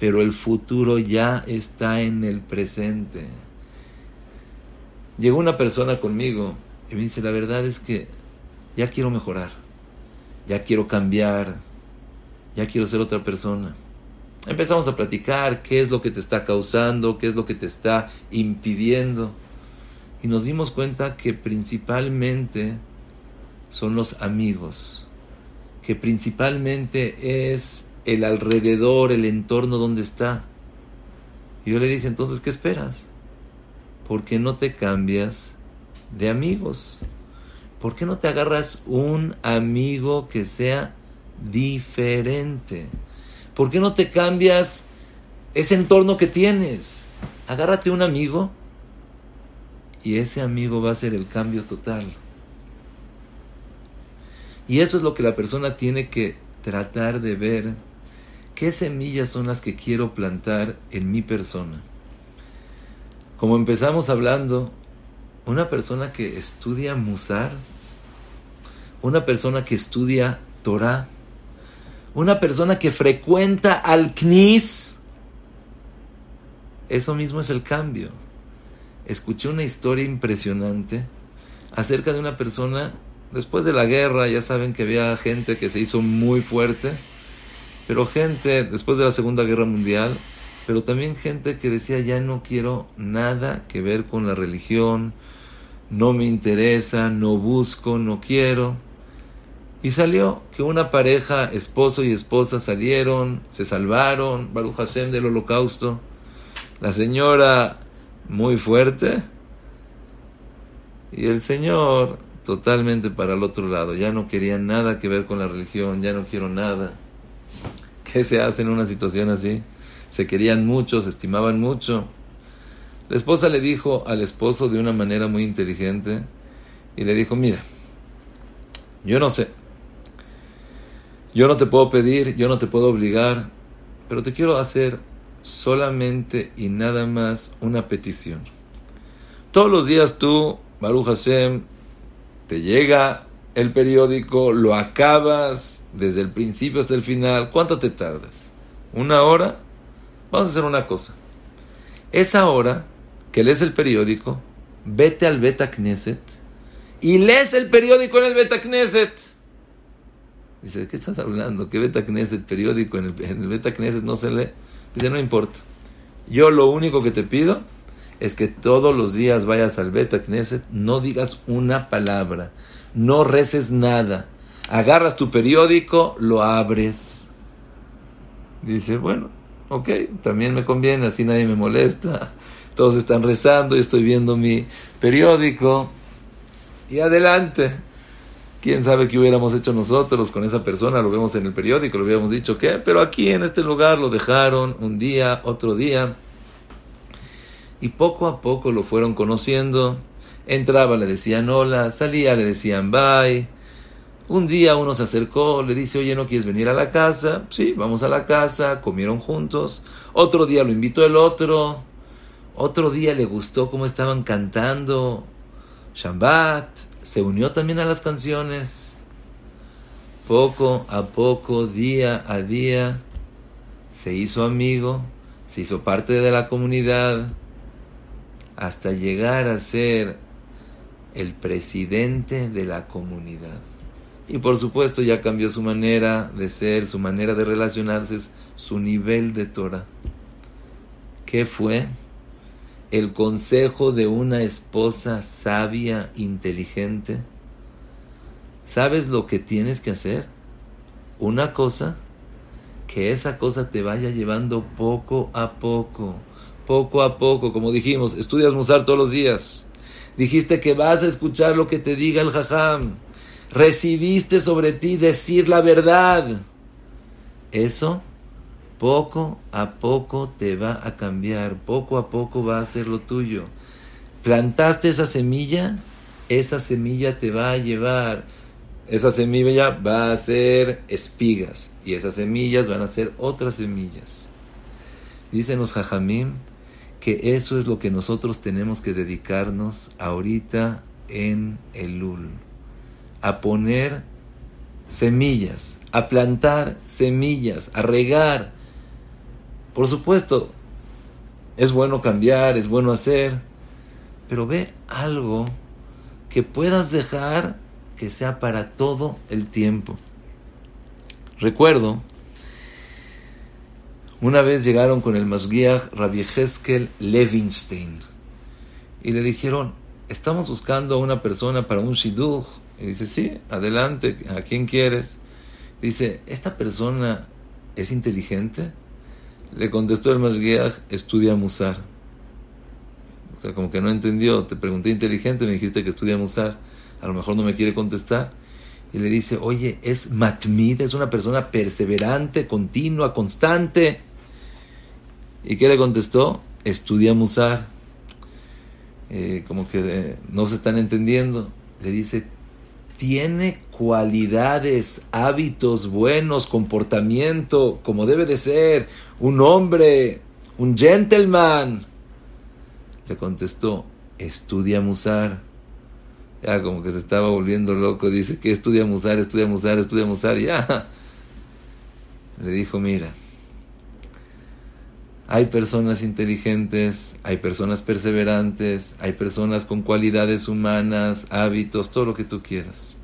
Pero el futuro ya está en el presente. Llegó una persona conmigo y me dice, la verdad es que ya quiero mejorar, ya quiero cambiar, ya quiero ser otra persona. Empezamos a platicar qué es lo que te está causando, qué es lo que te está impidiendo y nos dimos cuenta que principalmente son los amigos, que principalmente es el alrededor, el entorno donde está. Y yo le dije, entonces, ¿qué esperas? ¿Por qué no te cambias de amigos? ¿Por qué no te agarras un amigo que sea diferente? ¿Por qué no te cambias ese entorno que tienes? Agárrate un amigo y ese amigo va a ser el cambio total. Y eso es lo que la persona tiene que tratar de ver. ¿Qué semillas son las que quiero plantar en mi persona? Como empezamos hablando, una persona que estudia Musar, una persona que estudia Torah, una persona que frecuenta al Knis, eso mismo es el cambio escuché una historia impresionante acerca de una persona, después de la guerra, ya saben que había gente que se hizo muy fuerte, pero gente, después de la Segunda Guerra Mundial, pero también gente que decía, ya no quiero nada que ver con la religión, no me interesa, no busco, no quiero. Y salió que una pareja, esposo y esposa, salieron, se salvaron, Baruch Hashem del holocausto. La señora muy fuerte y el Señor totalmente para el otro lado. Ya no quería nada que ver con la religión, ya no quiero nada. ¿Qué se hace en una situación así? Se querían mucho, se estimaban mucho. La esposa le dijo al esposo de una manera muy inteligente y le dijo, mira, yo no sé, yo no te puedo pedir, yo no te puedo obligar, pero te quiero hacer solamente y nada más una petición. Todos los días tú, Baruch Hashem, te llega el periódico, lo acabas desde el principio hasta el final. ¿Cuánto te tardas? ¿Una hora? Vamos a hacer una cosa. Esa hora que lees el periódico, vete al Beta Knesset y lees el periódico en el Beta Knesset. Dice, ¿qué estás hablando? ¿Qué Beta Knesset? Periódico en el, en el Beta Knesset no se lee. Dice, no importa. Yo lo único que te pido es que todos los días vayas al Beta Knesset, no digas una palabra, no reces nada. Agarras tu periódico, lo abres. Dice, bueno, ok, también me conviene, así nadie me molesta. Todos están rezando, yo estoy viendo mi periódico. Y adelante. ¿Quién sabe qué hubiéramos hecho nosotros con esa persona? Lo vemos en el periódico, lo hubiéramos dicho qué, pero aquí en este lugar lo dejaron un día, otro día. Y poco a poco lo fueron conociendo. Entraba, le decían hola, salía, le decían bye. Un día uno se acercó, le dice, oye, ¿no quieres venir a la casa? Sí, vamos a la casa, comieron juntos. Otro día lo invitó el otro. Otro día le gustó cómo estaban cantando. Shabbat se unió también a las canciones. Poco a poco, día a día, se hizo amigo, se hizo parte de la comunidad, hasta llegar a ser el presidente de la comunidad. Y por supuesto ya cambió su manera de ser, su manera de relacionarse, su nivel de Torah. ¿Qué fue? el consejo de una esposa sabia, inteligente, ¿sabes lo que tienes que hacer? Una cosa, que esa cosa te vaya llevando poco a poco, poco a poco, como dijimos, estudias Musar todos los días, Dijiste que vas a escuchar lo que te diga el jajam. Recibiste sobre ti decir la verdad. Eso poco a poco te va a cambiar, poco a poco va a ser lo tuyo. Plantaste esa semilla, esa semilla te va a llevar, esa semilla va a ser espigas y esas semillas van a ser otras semillas. Dicen los jajamim que eso es lo que nosotros tenemos que dedicarnos ahorita en el Lul, a poner semillas, a plantar semillas, a regar, por supuesto, es bueno cambiar, es bueno hacer, pero ve algo que puedas dejar que sea para todo el tiempo. Recuerdo, una vez llegaron con el Masguiach Rabbi Heskel Levinstein y le dijeron, estamos buscando a una persona para un shidduch. Y dice, sí, adelante, ¿a quién quieres? Dice, ¿esta persona es inteligente? Le contestó el Masguiach, estudia Musar. O sea, como que no entendió. Te pregunté inteligente, me dijiste que estudia Musar. A lo mejor no me quiere contestar. Y le dice, oye, es Matmid, es una persona perseverante, continua, constante. ¿Y qué le contestó? Estudia Musar. Eh, como que eh, no se están entendiendo. Le dice, tiene cualidades, hábitos buenos, comportamiento, como debe de ser, un hombre, un gentleman. Le contestó, estudia Musar. Ya como que se estaba volviendo loco, dice que estudia Musar, estudia Musar, estudia Musar, ya. Le dijo, mira, hay personas inteligentes, hay personas perseverantes, hay personas con cualidades humanas, hábitos, todo lo que tú quieras.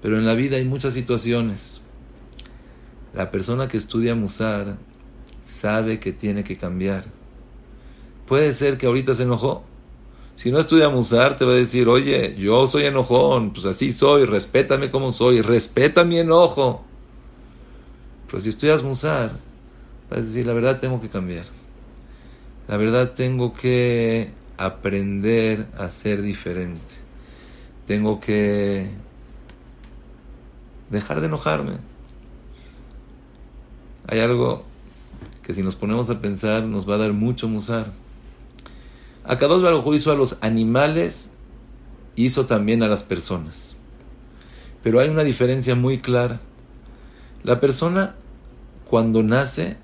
Pero en la vida hay muchas situaciones. La persona que estudia Musar sabe que tiene que cambiar. Puede ser que ahorita se enojó. Si no estudia Musar, te va a decir, oye, yo soy enojón, pues así soy, respétame como soy, respeta mi enojo. Pero si estudias Musar, es decir, la verdad tengo que cambiar. La verdad tengo que aprender a ser diferente. Tengo que dejar de enojarme. Hay algo que si nos ponemos a pensar nos va a dar mucho musar. dos Baruj hizo a los animales, hizo también a las personas. Pero hay una diferencia muy clara. La persona cuando nace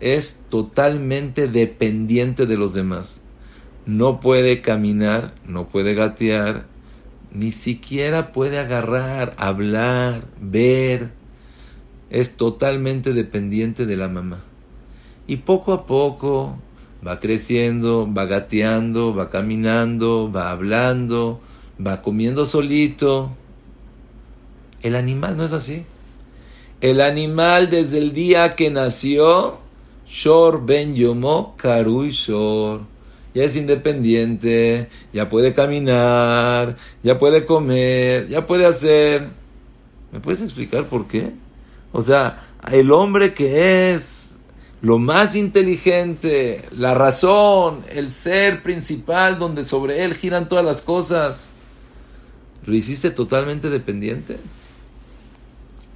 es totalmente dependiente de los demás. No puede caminar, no puede gatear, ni siquiera puede agarrar, hablar, ver. Es totalmente dependiente de la mamá. Y poco a poco va creciendo, va gateando, va caminando, va hablando, va comiendo solito. El animal no es así. El animal desde el día que nació Shor ben yomo karui shor. Ya es independiente, ya puede caminar, ya puede comer, ya puede hacer. ¿Me puedes explicar por qué? O sea, el hombre que es lo más inteligente, la razón, el ser principal donde sobre él giran todas las cosas, ¿lo hiciste totalmente dependiente?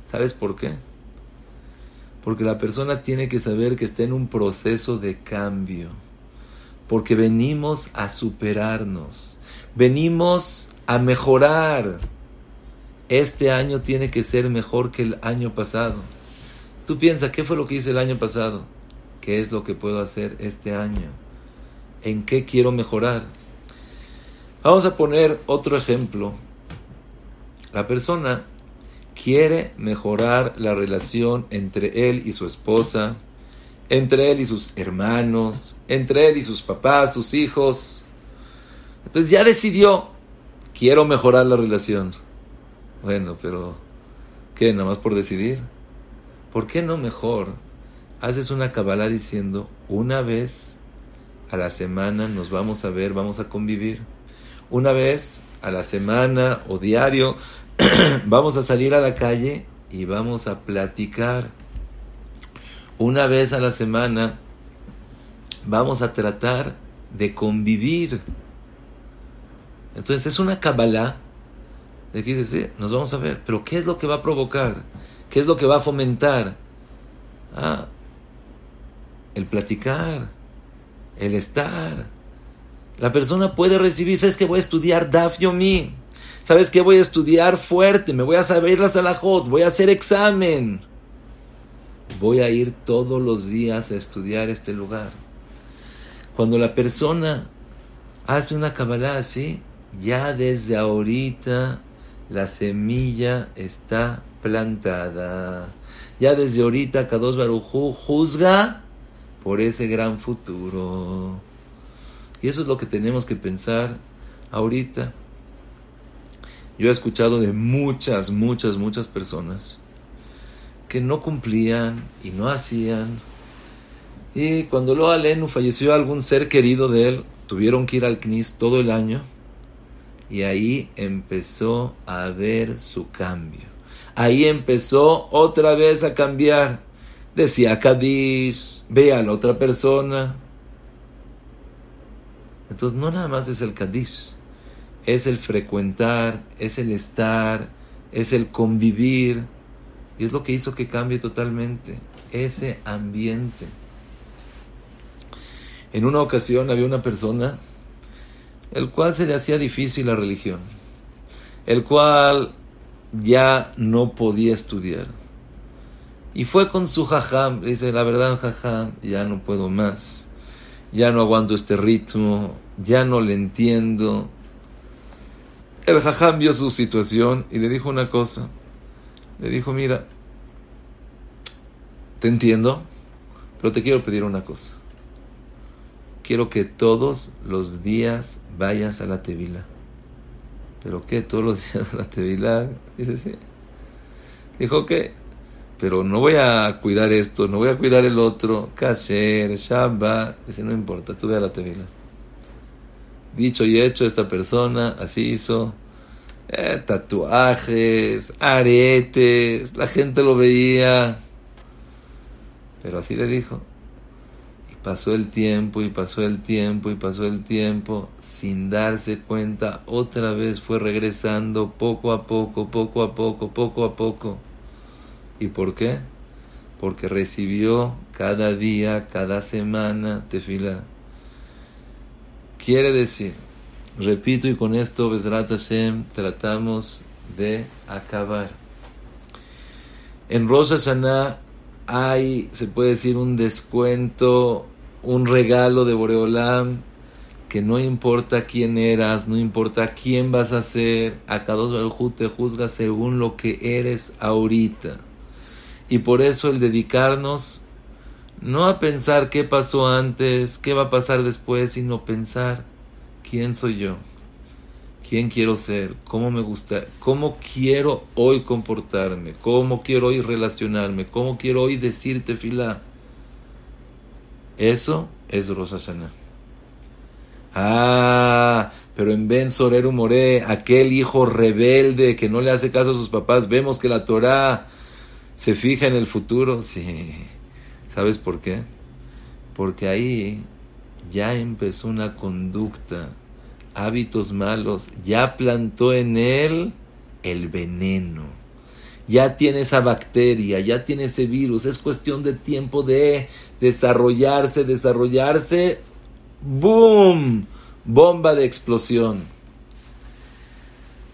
¿Sabes por qué? Porque la persona tiene que saber que está en un proceso de cambio. Porque venimos a superarnos. Venimos a mejorar. Este año tiene que ser mejor que el año pasado. Tú piensas, ¿qué fue lo que hice el año pasado? ¿Qué es lo que puedo hacer este año? ¿En qué quiero mejorar? Vamos a poner otro ejemplo. La persona quiere mejorar la relación entre él y su esposa, entre él y sus hermanos, entre él y sus papás, sus hijos. Entonces ya decidió, quiero mejorar la relación. Bueno, pero ¿qué? Nada más por decidir. ¿Por qué no mejor haces una cabala diciendo, una vez a la semana nos vamos a ver, vamos a convivir? Una vez a la semana o diario vamos a salir a la calle y vamos a platicar. Una vez a la semana vamos a tratar de convivir. Entonces es una Kabbalah de que dice, sí, nos vamos a ver, pero ¿qué es lo que va a provocar? ¿Qué es lo que va a fomentar? Ah, el platicar, el estar. La persona puede recibir, ¿sabes que voy a estudiar Daf Yomi? ¿Sabes que voy a estudiar fuerte? Me voy a saber la Salahot, voy a hacer examen. Voy a ir todos los días a estudiar este lugar. Cuando la persona hace una Kabbalah así, ya desde ahorita la semilla está plantada. Ya desde ahorita Kadosh Barujú juzga por ese gran futuro. Y eso es lo que tenemos que pensar ahorita. Yo he escuchado de muchas, muchas, muchas personas que no cumplían y no hacían. Y cuando lo Alenu falleció algún ser querido de él, tuvieron que ir al CNIS todo el año. Y ahí empezó a ver su cambio. Ahí empezó otra vez a cambiar. Decía Kadish, ve a la otra persona. Entonces no nada más es el Kadish, es el frecuentar, es el estar, es el convivir. Y es lo que hizo que cambie totalmente ese ambiente. En una ocasión había una persona el cual se le hacía difícil la religión, el cual ya no podía estudiar. Y fue con su jajam, dice, la verdad jajam, ya no puedo más, ya no aguanto este ritmo, ya no le entiendo. El jajam vio su situación y le dijo una cosa, le dijo, mira, te entiendo, pero te quiero pedir una cosa. Quiero que todos los días vayas a la tevila. ¿Pero qué? ¿Todos los días a la tevila? Dice, sí. Dijo, que Pero no voy a cuidar esto, no voy a cuidar el otro. Kasher, Shabbat. Dice, no importa, tú ve a la tevila. Dicho y hecho, esta persona así hizo. Eh, tatuajes, aretes, la gente lo veía. Pero así le dijo. Pasó el tiempo y pasó el tiempo y pasó el tiempo sin darse cuenta. Otra vez fue regresando poco a poco, poco a poco, poco a poco. ¿Y por qué? Porque recibió cada día, cada semana tefila. Quiere decir, repito y con esto, Besrat Hashem, tratamos de acabar. En Rosh Hashanah hay, se puede decir, un descuento un regalo de Boreolam que no importa quién eras, no importa quién vas a ser, a cada Baruj te juzga según lo que eres ahorita. Y por eso el dedicarnos no a pensar qué pasó antes, qué va a pasar después, sino pensar quién soy yo, quién quiero ser, cómo me gusta, cómo quiero hoy comportarme, cómo quiero hoy relacionarme, cómo quiero hoy decirte fila eso es Rosh Hashanah. Ah, pero en Ben Soreru More, aquel hijo rebelde que no le hace caso a sus papás, vemos que la Torah se fija en el futuro. Sí. ¿Sabes por qué? Porque ahí ya empezó una conducta, hábitos malos, ya plantó en él el veneno ya tiene esa bacteria, ya tiene ese virus, es cuestión de tiempo de desarrollarse, desarrollarse, ¡boom! Bomba de explosión.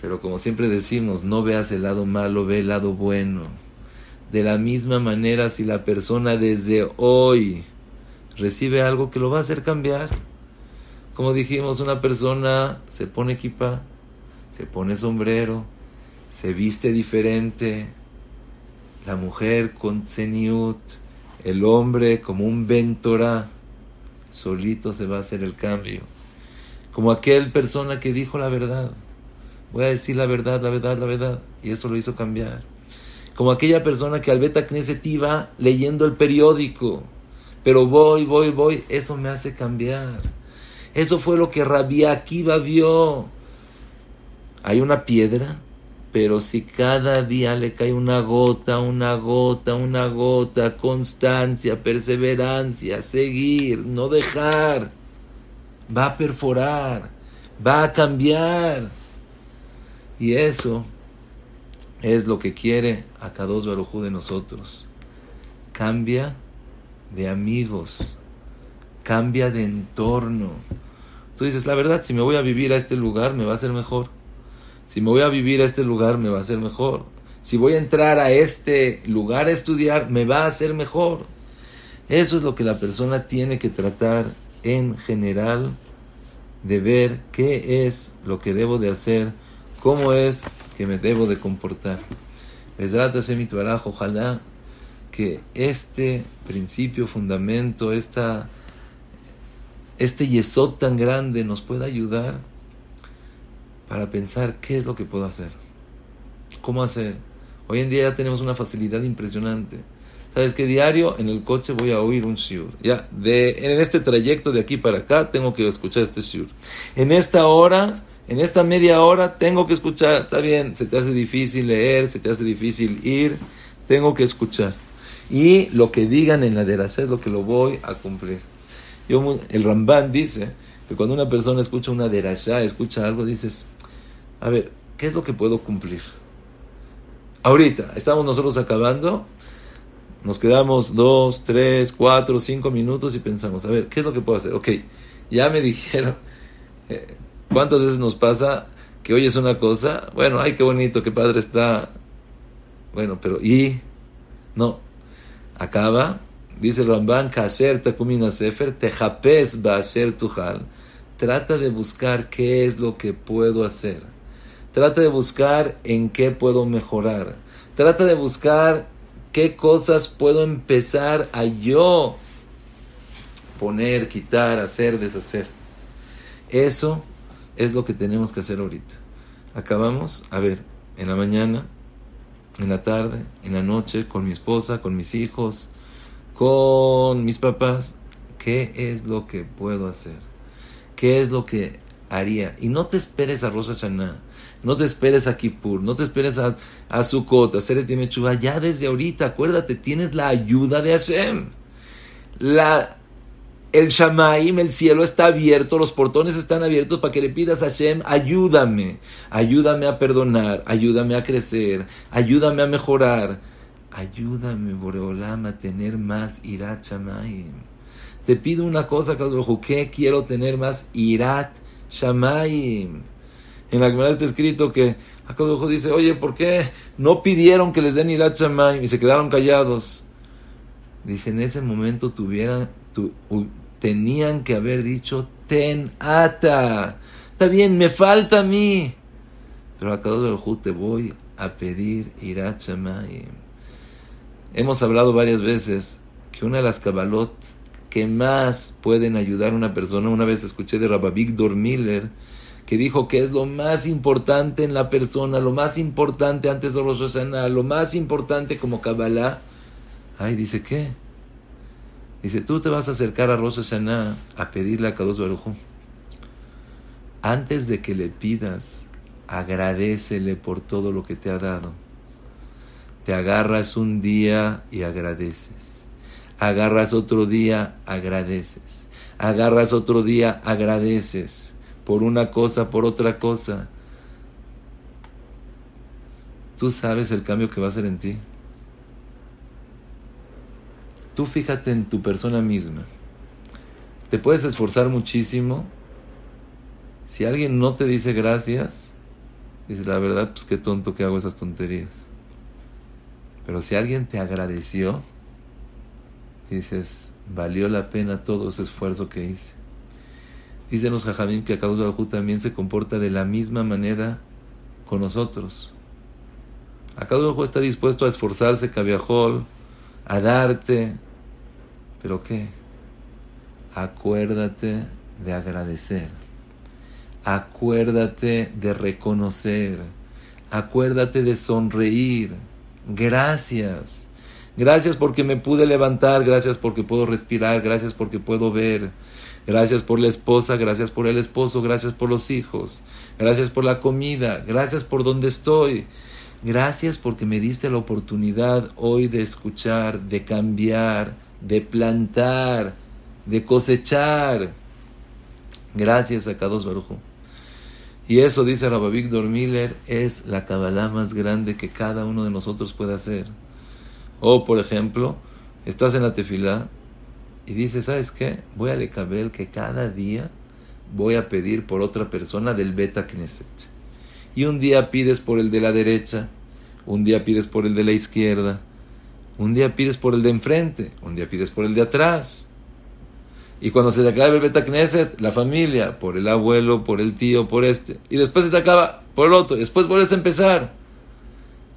Pero como siempre decimos, no veas el lado malo, ve el lado bueno. De la misma manera, si la persona desde hoy recibe algo que lo va a hacer cambiar, como dijimos, una persona se pone equipa, se pone sombrero, se viste diferente, la mujer con tseniut, el hombre como un ventora, solito se va a hacer el cambio. Como aquel persona que dijo la verdad. Voy a decir la verdad, la verdad, la verdad. Y eso lo hizo cambiar. Como aquella persona que al Beta Knesset iba leyendo el periódico. Pero voy, voy, voy. Eso me hace cambiar. Eso fue lo que Rabbi Akiva vio. Hay una piedra pero si cada día le cae una gota, una gota, una gota, constancia, perseverancia, seguir, no dejar, va a perforar, va a cambiar. Y eso es lo que quiere Akados Barujú de nosotros. Cambia de amigos, cambia de entorno. Tú dices, la verdad, si me voy a vivir a este lugar, me va a ser mejor. Si me voy a vivir a este lugar, me va a ser mejor. Si voy a entrar a este lugar a estudiar, me va a ser mejor. Eso es lo que la persona tiene que tratar en general de ver qué es lo que debo de hacer, cómo es que me debo de comportar. Ojalá que este principio, fundamento, esta, este yesod tan grande nos pueda ayudar para pensar qué es lo que puedo hacer, cómo hacer. Hoy en día ya tenemos una facilidad impresionante. ¿Sabes qué? Diario en el coche voy a oír un shiur. Ya, de, en este trayecto de aquí para acá tengo que escuchar este shiur. En esta hora, en esta media hora tengo que escuchar. Está bien, se te hace difícil leer, se te hace difícil ir. Tengo que escuchar. Y lo que digan en la derasha es lo que lo voy a cumplir. Yo, el Ramban dice que cuando una persona escucha una derasha, escucha algo, dices, a ver, ¿qué es lo que puedo cumplir? Ahorita, estamos nosotros acabando nos quedamos dos, tres, cuatro, cinco minutos y pensamos, a ver, ¿qué es lo que puedo hacer? Ok, ya me dijeron, eh, ¿cuántas veces nos pasa que oyes una cosa? Bueno, ay, qué bonito, qué padre está. Bueno, pero ¿y? No, acaba, dice Ramban, Kasher Takumina Sefer, Tejapes Basher Tujal. Trata de buscar qué es lo que puedo hacer. Trata de buscar en qué puedo mejorar. Trata de buscar ¿Qué cosas puedo empezar a yo poner, quitar, hacer, deshacer? Eso es lo que tenemos que hacer ahorita. Acabamos, a ver, en la mañana, en la tarde, en la noche, con mi esposa, con mis hijos, con mis papás, ¿qué es lo que puedo hacer? ¿Qué es lo que haría? Y no te esperes a Rosa Hashanah no te esperes a Kippur, no te esperes a, a Sukkot, a Mechuga. Ya desde ahorita, acuérdate, tienes la ayuda de Hashem. La, el Shamaim, el cielo está abierto, los portones están abiertos para que le pidas a Hashem, ayúdame, ayúdame a perdonar, ayúdame a crecer, ayúdame a mejorar, ayúdame, Boreolam, a tener más Irat Shamaim. Te pido una cosa, ¿qué quiero tener más Irat Shamaim? En la Gemara está escrito que Akadojo dice, oye, ¿por qué no pidieron que les den Irat y se quedaron callados? Dice, en ese momento tuvieran, tenían que haber dicho, ten ata. Está bien, me falta a mí. Pero Akadojo te voy a pedir Irat Hemos hablado varias veces que una de las cabalot que más pueden ayudar a una persona, una vez escuché de Rababik Miller, que dijo que es lo más importante en la persona, lo más importante antes de Rosh lo más importante como Kabbalah. Ay, dice, ¿qué? Dice, tú te vas a acercar a Rosh Hashanah a pedirle a Kadosh Baruj Antes de que le pidas, agradecele por todo lo que te ha dado. Te agarras un día y agradeces. Agarras otro día, agradeces. Agarras otro día, agradeces por una cosa, por otra cosa. Tú sabes el cambio que va a hacer en ti. Tú fíjate en tu persona misma. Te puedes esforzar muchísimo. Si alguien no te dice gracias, dices la verdad, pues qué tonto que hago esas tonterías. Pero si alguien te agradeció, dices, valió la pena todo ese esfuerzo que hice. Dicen los jajamim que Akadosh Baruj también se comporta de la misma manera con nosotros. Akadosh Baruj está dispuesto a esforzarse, cabiajol, a darte. ¿Pero qué? Acuérdate de agradecer. Acuérdate de reconocer. Acuérdate de sonreír. Gracias. Gracias porque me pude levantar, gracias porque puedo respirar, gracias porque puedo ver, Gracias por la esposa, gracias por el esposo, gracias por los hijos, gracias por la comida, gracias por donde estoy. Gracias porque me diste la oportunidad hoy de escuchar, de cambiar, de plantar, de cosechar. Gracias a Kados Barujo. Y eso, dice Víctor Miller, es la Kabbalah más grande que cada uno de nosotros puede hacer. O, por ejemplo, estás en la tefilá y dices, ¿sabes qué? Voy a Lekabel que cada día voy a pedir por otra persona del Beta Knesset. Y un día pides por el de la derecha, un día pides por el de la izquierda, un día pides por el de enfrente, un día pides por el de atrás. Y cuando se te acaba el Beta Knesset, la familia, por el abuelo, por el tío, por este. Y después se te acaba por el otro. Después vuelves a empezar.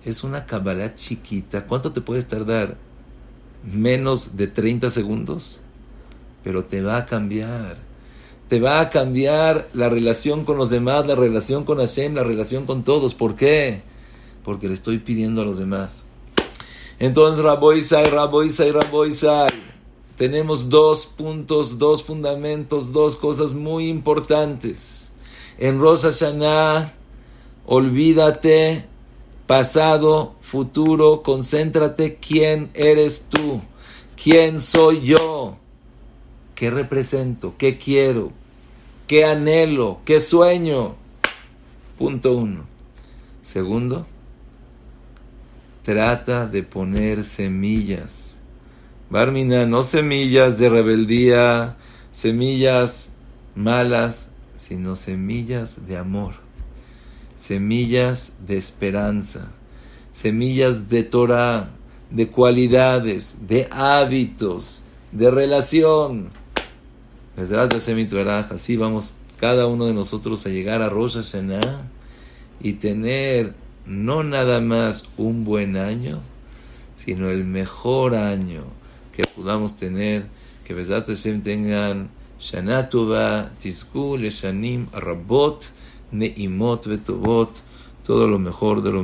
Es una Kabbalah chiquita. ¿Cuánto te puedes tardar? Menos de 30 segundos. Pero te va a cambiar. Te va a cambiar la relación con los demás, la relación con Hashem, la relación con todos. ¿Por qué? Porque le estoy pidiendo a los demás. Entonces, Raboisai, Raboisai, Raboisai tenemos dos puntos, dos fundamentos, dos cosas muy importantes. En Rosh Hashanah, olvídate pasado, futuro, concéntrate quién eres tú, quién soy yo, qué represento, qué quiero, qué anhelo, qué sueño. Punto uno. Segundo, trata de poner semillas Barmina, no semillas de rebeldía, semillas malas, sino semillas de amor, semillas de esperanza, semillas de Torah, de cualidades, de hábitos, de relación. Así vamos cada uno de nosotros a llegar a Rosh Hashanah y tener no nada más un buen año, sino el mejor año que podamos tener, que Besat Hashem tengan Shana Tova, Tizku, Leshanim, Rabot, Neimot, Betovot, todo lo mejor de lo mejor.